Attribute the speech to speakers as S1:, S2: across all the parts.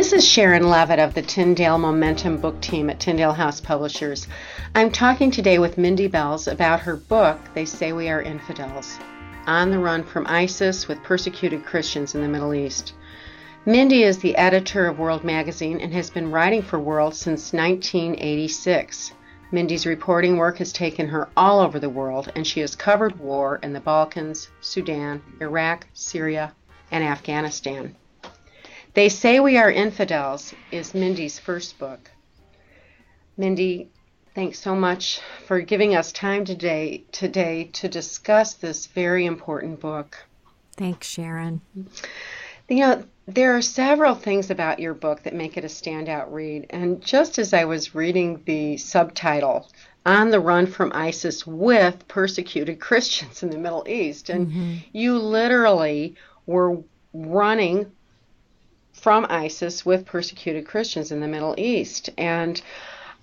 S1: This is Sharon Levitt of the Tyndale Momentum Book Team at Tyndale House Publishers. I'm talking today with Mindy Belz about her book, They Say We Are Infidels On the Run from ISIS with Persecuted Christians in the Middle East. Mindy is the editor of World Magazine and has been writing for World since 1986. Mindy's reporting work has taken her all over the world, and she has covered war in the Balkans, Sudan, Iraq, Syria, and Afghanistan. They Say We Are Infidels is Mindy's first book. Mindy, thanks so much for giving us time today today to discuss this very important book.
S2: Thanks, Sharon.
S1: You know, there are several things about your book that make it a standout read. And just as I was reading the subtitle, On the Run from ISIS with Persecuted Christians in the Middle East, and mm-hmm. you literally were running from ISIS with persecuted Christians in the Middle East. And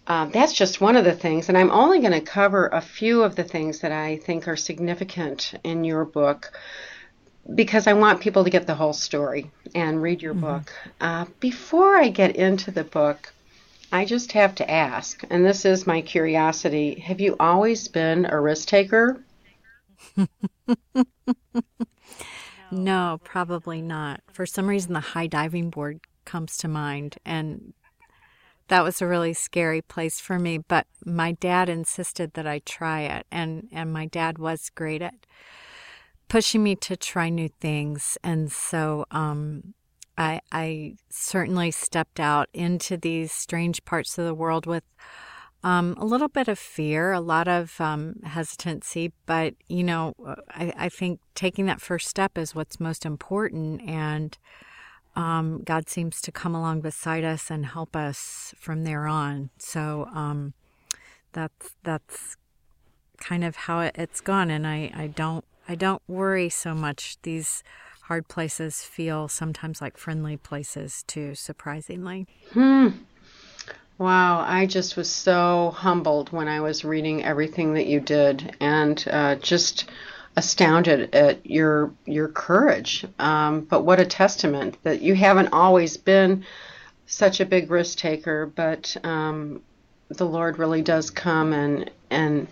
S1: um, that's just one of the things. And I'm only going to cover a few of the things that I think are significant in your book because I want people to get the whole story and read your mm-hmm. book. Uh, before I get into the book, I just have to ask, and this is my curiosity have you always been a risk taker?
S2: no, probably not. For some reason, the high diving board comes to mind, and that was a really scary place for me. But my dad insisted that I try it, and, and my dad was great at pushing me to try new things. And so um, I, I certainly stepped out into these strange parts of the world with um, a little bit of fear, a lot of um, hesitancy, but you know, I, I, think taking that first step is what's most important, and um, God seems to come along beside us and help us from there on. So um, that's that's kind of how it, has gone, and I, I don't I don't worry so much. These hard places feel sometimes like friendly places too, surprisingly.
S1: Hmm. Wow, I just was so humbled when I was reading everything that you did, and uh, just astounded at your your courage. Um, but what a testament that you haven't always been such a big risk taker, but um, the Lord really does come and and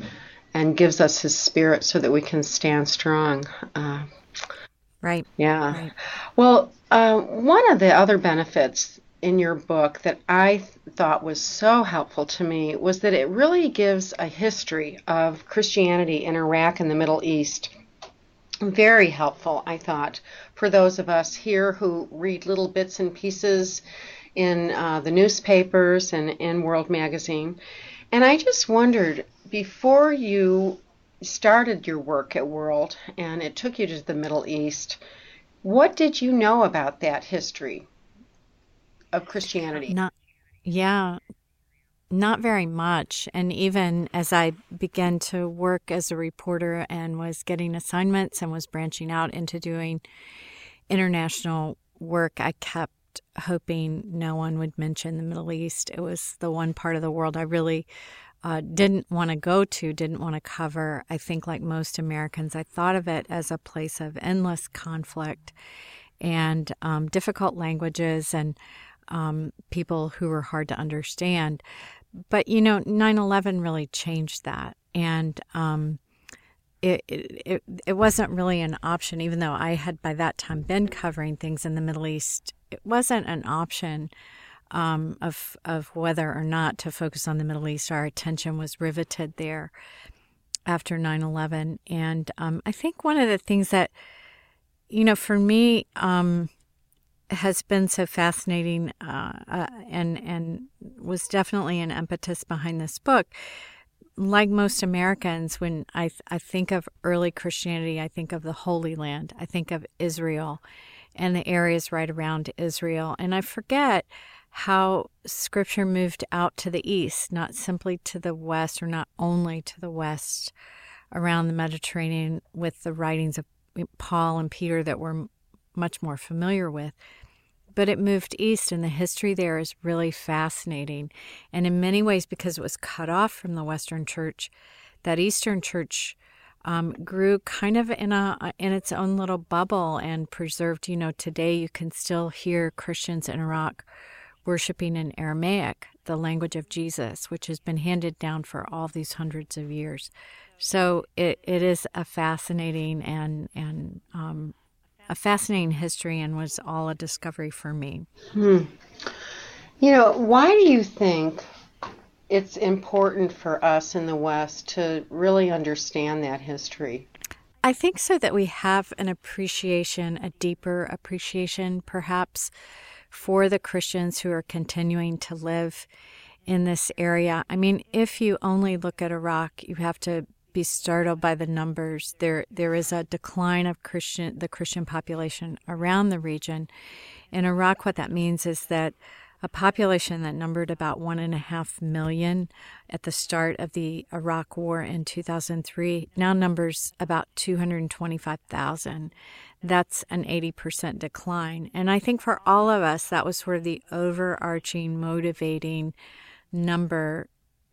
S1: and gives us his spirit so that we can stand strong. Uh,
S2: right.
S1: Yeah.
S2: Right.
S1: Well, uh, one of the other benefits in your book that I thought was so helpful to me was that it really gives a history of Christianity in Iraq and the Middle East. Very helpful, I thought, for those of us here who read little bits and pieces in uh, the newspapers and in World Magazine. And I just wondered before you started your work at World and it took you to the Middle East, what did you know about that history of Christianity?
S2: Not, yeah, not very much. And even as I began to work as a reporter and was getting assignments and was branching out into doing international work, I kept hoping no one would mention the Middle East. It was the one part of the world I really uh, didn't want to go to, didn't want to cover. I think, like most Americans, I thought of it as a place of endless conflict and um, difficult languages and um, people who were hard to understand. But, you know, 9 11 really changed that. And um, it, it, it wasn't really an option, even though I had by that time been covering things in the Middle East. It wasn't an option um, of of whether or not to focus on the Middle East. Our attention was riveted there after 9-11. and um, I think one of the things that you know for me um, has been so fascinating uh, uh, and and was definitely an impetus behind this book. Like most Americans, when I I think of early Christianity, I think of the Holy Land. I think of Israel and the areas right around Israel, and I forget how scripture moved out to the east, not simply to the west or not only to the west around the Mediterranean with the writings of Paul and Peter that we're much more familiar with. But it moved east, and the history there is really fascinating. And in many ways, because it was cut off from the Western church, that Eastern church um, grew kind of in a in its own little bubble and preserved. You know, today you can still hear Christians in Iraq worshiping in Aramaic, the language of Jesus, which has been handed down for all these hundreds of years. So it, it is a fascinating and and um, a fascinating history, and was all a discovery for me.
S1: Hmm. You know, why do you think it's important for us in the West to really understand that history?
S2: I think so that we have an appreciation, a deeper appreciation, perhaps, for the Christians who are continuing to live in this area. I mean, if you only look at Iraq, you have to be startled by the numbers. There, there is a decline of Christian, the Christian population around the region. In Iraq, what that means is that a population that numbered about one and a half million at the start of the Iraq War in 2003 now numbers about 225,000. That's an 80% decline. And I think for all of us, that was sort of the overarching, motivating number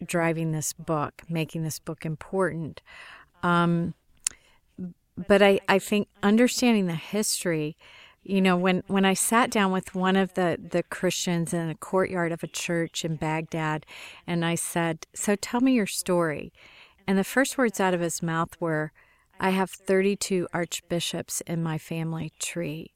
S2: driving this book, making this book important. Um, but I, I think understanding the history, you know, when, when I sat down with one of the, the Christians in the courtyard of a church in Baghdad, and I said, So tell me your story. And the first words out of his mouth were, I have 32 archbishops in my family tree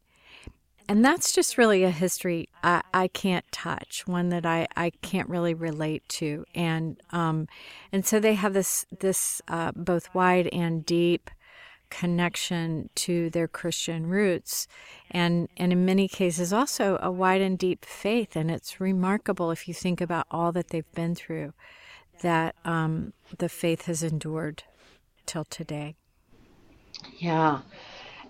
S2: and that's just really a history I, I can't touch, one that I, I can't really relate to, and um, and so they have this this uh, both wide and deep connection to their Christian roots, and and in many cases also a wide and deep faith, and it's remarkable if you think about all that they've been through, that um, the faith has endured till today.
S1: Yeah.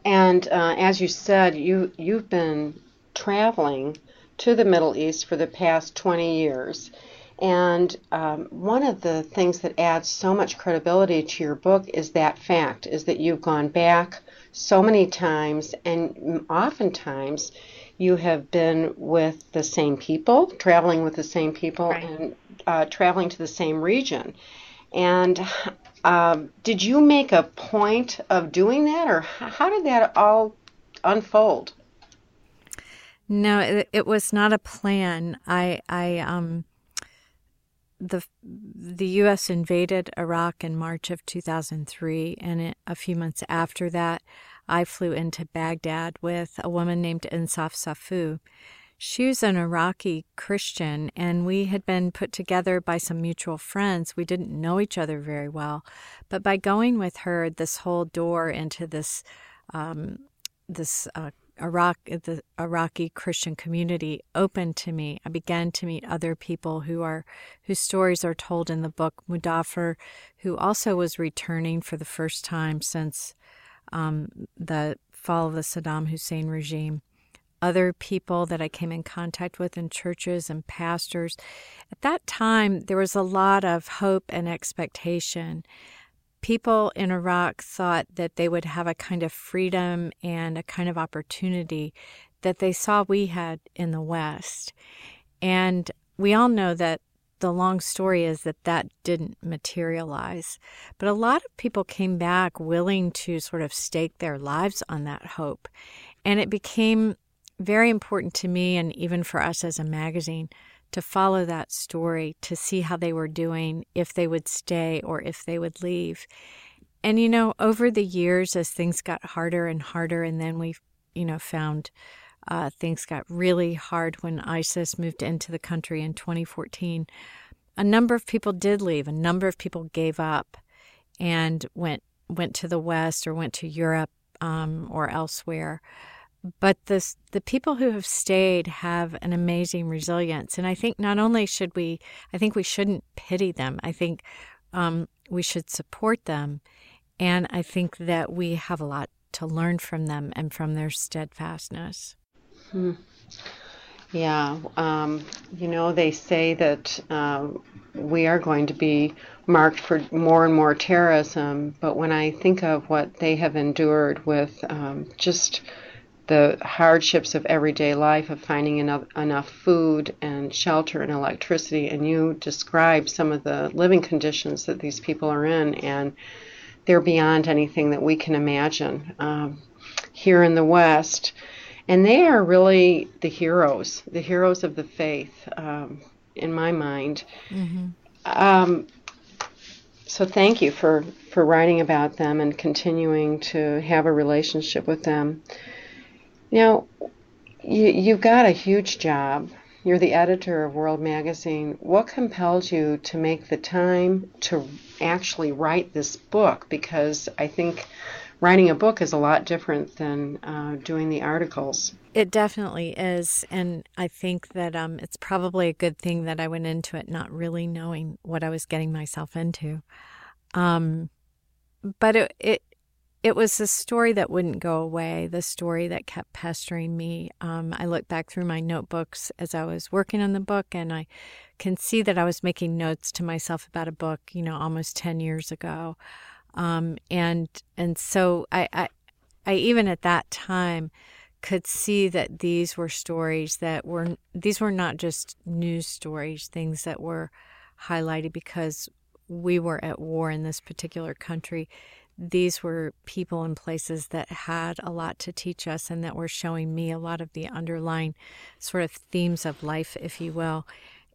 S1: And uh, as you said, you you've been traveling to the Middle East for the past 20 years. And um, one of the things that adds so much credibility to your book is that fact, is that you've gone back so many times, and oftentimes you have been with the same people, traveling with the same people, right. and uh, traveling to the same region. And um, did you make a point of doing that, or how did that all unfold?
S2: No, it, it was not a plan. I, I, um, the the U.S. invaded Iraq in March of 2003, and it, a few months after that, I flew into Baghdad with a woman named Insaf Safu, she was an Iraqi Christian, and we had been put together by some mutual friends. We didn't know each other very well, but by going with her, this whole door into this um, this uh, Iraq the Iraqi Christian community opened to me. I began to meet other people who are whose stories are told in the book. Mudaffer, who also was returning for the first time since um, the fall of the Saddam Hussein regime other people that I came in contact with in churches and pastors. At that time, there was a lot of hope and expectation. People in Iraq thought that they would have a kind of freedom and a kind of opportunity that they saw we had in the West. And we all know that the long story is that that didn't materialize. But a lot of people came back willing to sort of stake their lives on that hope. And it became very important to me and even for us as a magazine to follow that story, to see how they were doing, if they would stay or if they would leave. And, you know, over the years, as things got harder and harder, and then we, you know, found uh, things got really hard when ISIS moved into the country in 2014, a number of people did leave. A number of people gave up and went went to the West or went to Europe um, or elsewhere but this, the people who have stayed have an amazing resilience. And I think not only should we, I think we shouldn't pity them. I think um, we should support them. And I think that we have a lot to learn from them and from their steadfastness.
S1: Hmm. Yeah, um, you know, they say that uh, we are going to be marked for more and more terrorism, but when I think of what they have endured with um, just the hardships of everyday life of finding enough, enough food and shelter and electricity and you describe some of the living conditions that these people are in and they're beyond anything that we can imagine um, here in the West. And they are really the heroes, the heroes of the faith, um, in my mind. Mm-hmm. Um, so thank you for, for writing about them and continuing to have a relationship with them. Know, you, you've got a huge job. You're the editor of World Magazine. What compelled you to make the time to actually write this book? Because I think writing a book is a lot different than uh, doing the articles.
S2: It definitely is, and I think that um, it's probably a good thing that I went into it not really knowing what I was getting myself into. Um, but it, it it was a story that wouldn't go away, the story that kept pestering me. Um, I look back through my notebooks as I was working on the book, and I can see that I was making notes to myself about a book, you know, almost 10 years ago. Um, and and so I, I, I even at that time could see that these were stories that were these were not just news stories, things that were highlighted because we were at war in this particular country. These were people and places that had a lot to teach us and that were showing me a lot of the underlying sort of themes of life, if you will.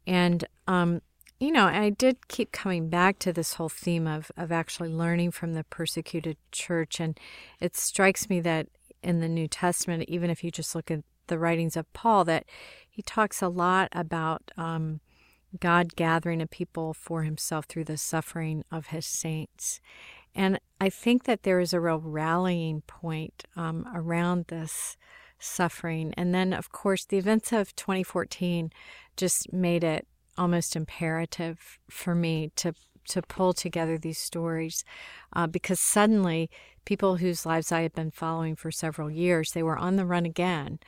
S2: And um, you know, I did keep coming back to this whole theme of, of actually learning from the persecuted church. And it strikes me that in the New Testament, even if you just look at the writings of Paul, that he talks a lot about um, God gathering a people for himself through the suffering of his saints. And I think that there is a real rallying point um, around this suffering. And then, of course, the events of 2014 just made it almost imperative for me to to pull together these stories uh, because suddenly people whose lives I had been following for several years they were on the run again.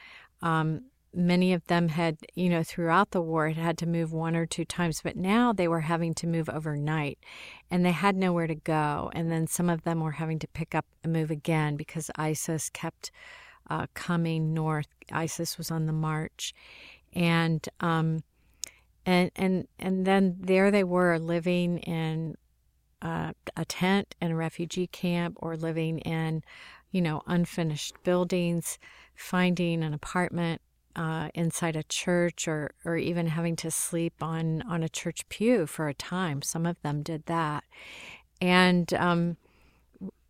S2: Um, many of them had, you know, throughout the war had had to move one or two times, but now they were having to move overnight and they had nowhere to go. And then some of them were having to pick up and move again because ISIS kept uh, coming north. ISIS was on the march. And um, and and and then there they were living in uh, a tent in a refugee camp or living in you know unfinished buildings finding an apartment uh, inside a church or or even having to sleep on on a church pew for a time. Some of them did that. And um,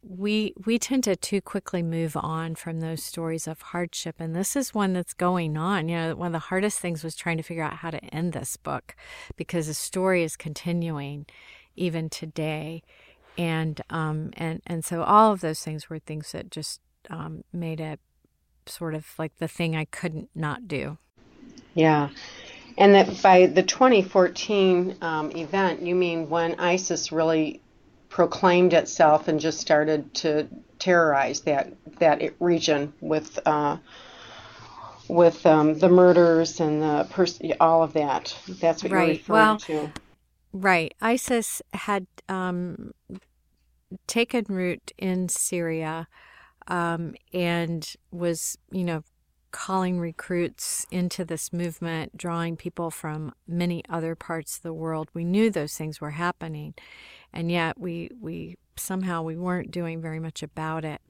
S2: we we tend to too quickly move on from those stories of hardship. And this is one that's going on. You know one of the hardest things was trying to figure out how to end this book because the story is continuing even today. And um and and so all of those things were things that just um, made it sort of like the thing I couldn't not do
S1: yeah and that by the 2014 um, event you mean when ISIS really proclaimed itself and just started to terrorize that that region with uh, with um, the murders and the pers- all of that. That's what right. you're referring
S2: well,
S1: to.
S2: Right. ISIS had um, taken root in Syria um, and was, you know, calling recruits into this movement, drawing people from many other parts of the world. We knew those things were happening and yet we we somehow we weren't doing very much about it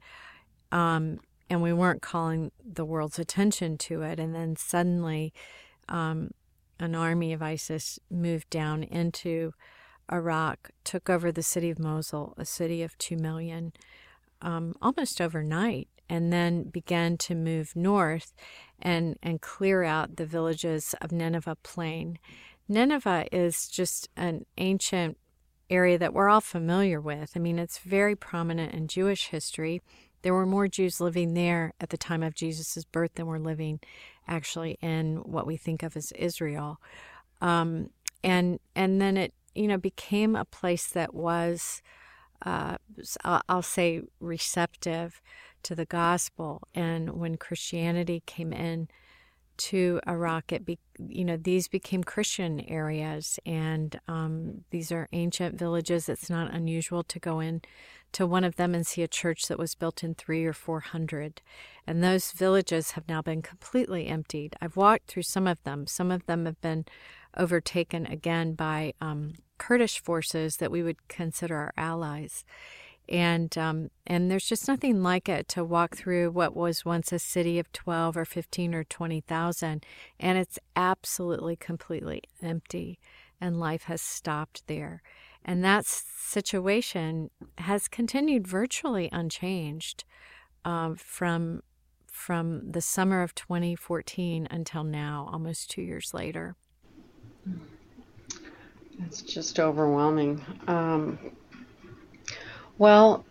S2: um, and we weren't calling the world's attention to it and then suddenly um, an army of isis moved down into iraq took over the city of mosul a city of 2 million um, almost overnight and then began to move north and, and clear out the villages of Nineveh Plain. Nineveh is just an ancient area that we're all familiar with. I mean, it's very prominent in Jewish history. There were more Jews living there at the time of Jesus' birth than were living actually in what we think of as Israel. Um, and and then it you know became a place that was uh, I'll say receptive to the gospel. And when Christianity came in to Iraq, it be, you know these became Christian areas, and um, these are ancient villages. It's not unusual to go in to one of them and see a church that was built in three or four hundred, and those villages have now been completely emptied. I've walked through some of them. Some of them have been overtaken again by um, Kurdish forces that we would consider our allies, and um, and there's just nothing like it to walk through what was once a city of 12 or 15 or 20,000 and it's absolutely completely empty and life has stopped there. And that situation has continued virtually unchanged uh, from from the summer of 2014 until now almost two years later
S1: it's just overwhelming um, well,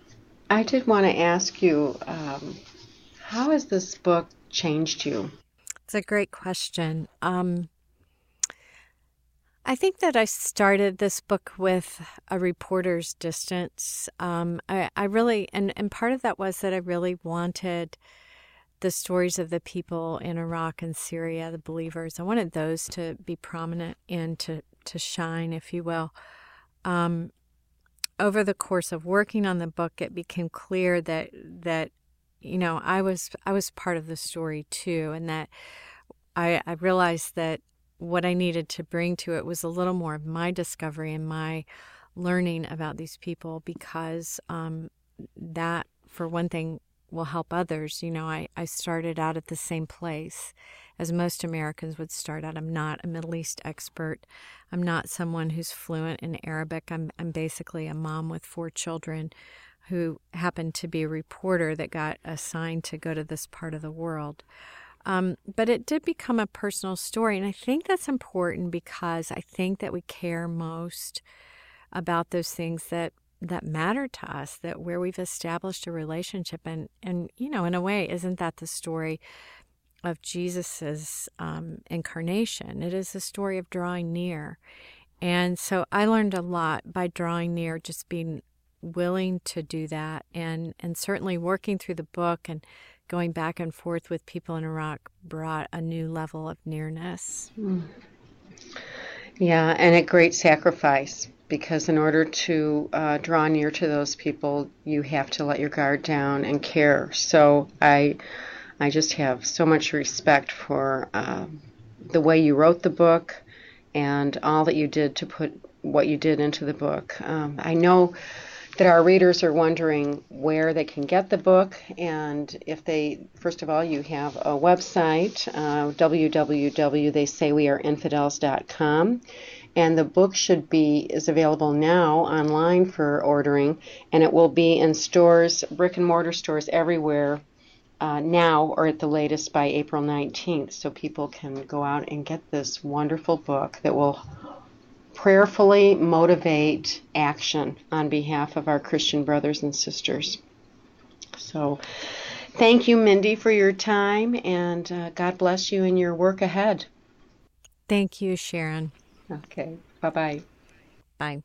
S1: I did want to ask you um, how has this book changed you?
S2: It's a great question. Um, I think that I started this book with a reporter's distance. Um, I, I, really, and, and part of that was that I really wanted the stories of the people in Iraq and Syria, the believers. I wanted those to be prominent and to, to shine, if you will. Um, over the course of working on the book, it became clear that that you know I was I was part of the story too, and that I, I realized that what I needed to bring to it was a little more of my discovery and my learning about these people because um, that, for one thing, will help others. You know, I, I started out at the same place as most Americans would start out. I'm not a Middle East expert. I'm not someone who's fluent in Arabic. I'm, I'm basically a mom with four children who happened to be a reporter that got assigned to go to this part of the world. Um, but it did become a personal story. And I think that's important because I think that we care most about those things that that matter to us that where we've established a relationship and and you know in a way isn't that the story of Jesus's um, incarnation it is a story of drawing near and so I learned a lot by drawing near just being willing to do that and and certainly working through the book and going back and forth with people in Iraq brought a new level of nearness. Mm.
S1: Yeah, and a great sacrifice because in order to uh, draw near to those people, you have to let your guard down and care. So I, I just have so much respect for uh, the way you wrote the book and all that you did to put what you did into the book. Um, I know that our readers are wondering where they can get the book, and if they, first of all, you have a website, uh, www.theysayweareinfidels.com and the book should be is available now online for ordering. And it will be in stores brick and mortar stores everywhere uh, now or at the latest by april 19th so people can go out and get this wonderful book that will prayerfully motivate action on behalf of our christian brothers and sisters. So thank you mindy for your time and uh, god bless you in your work ahead.
S2: Thank you sharon
S1: Okay. Bye-bye.
S2: Bye.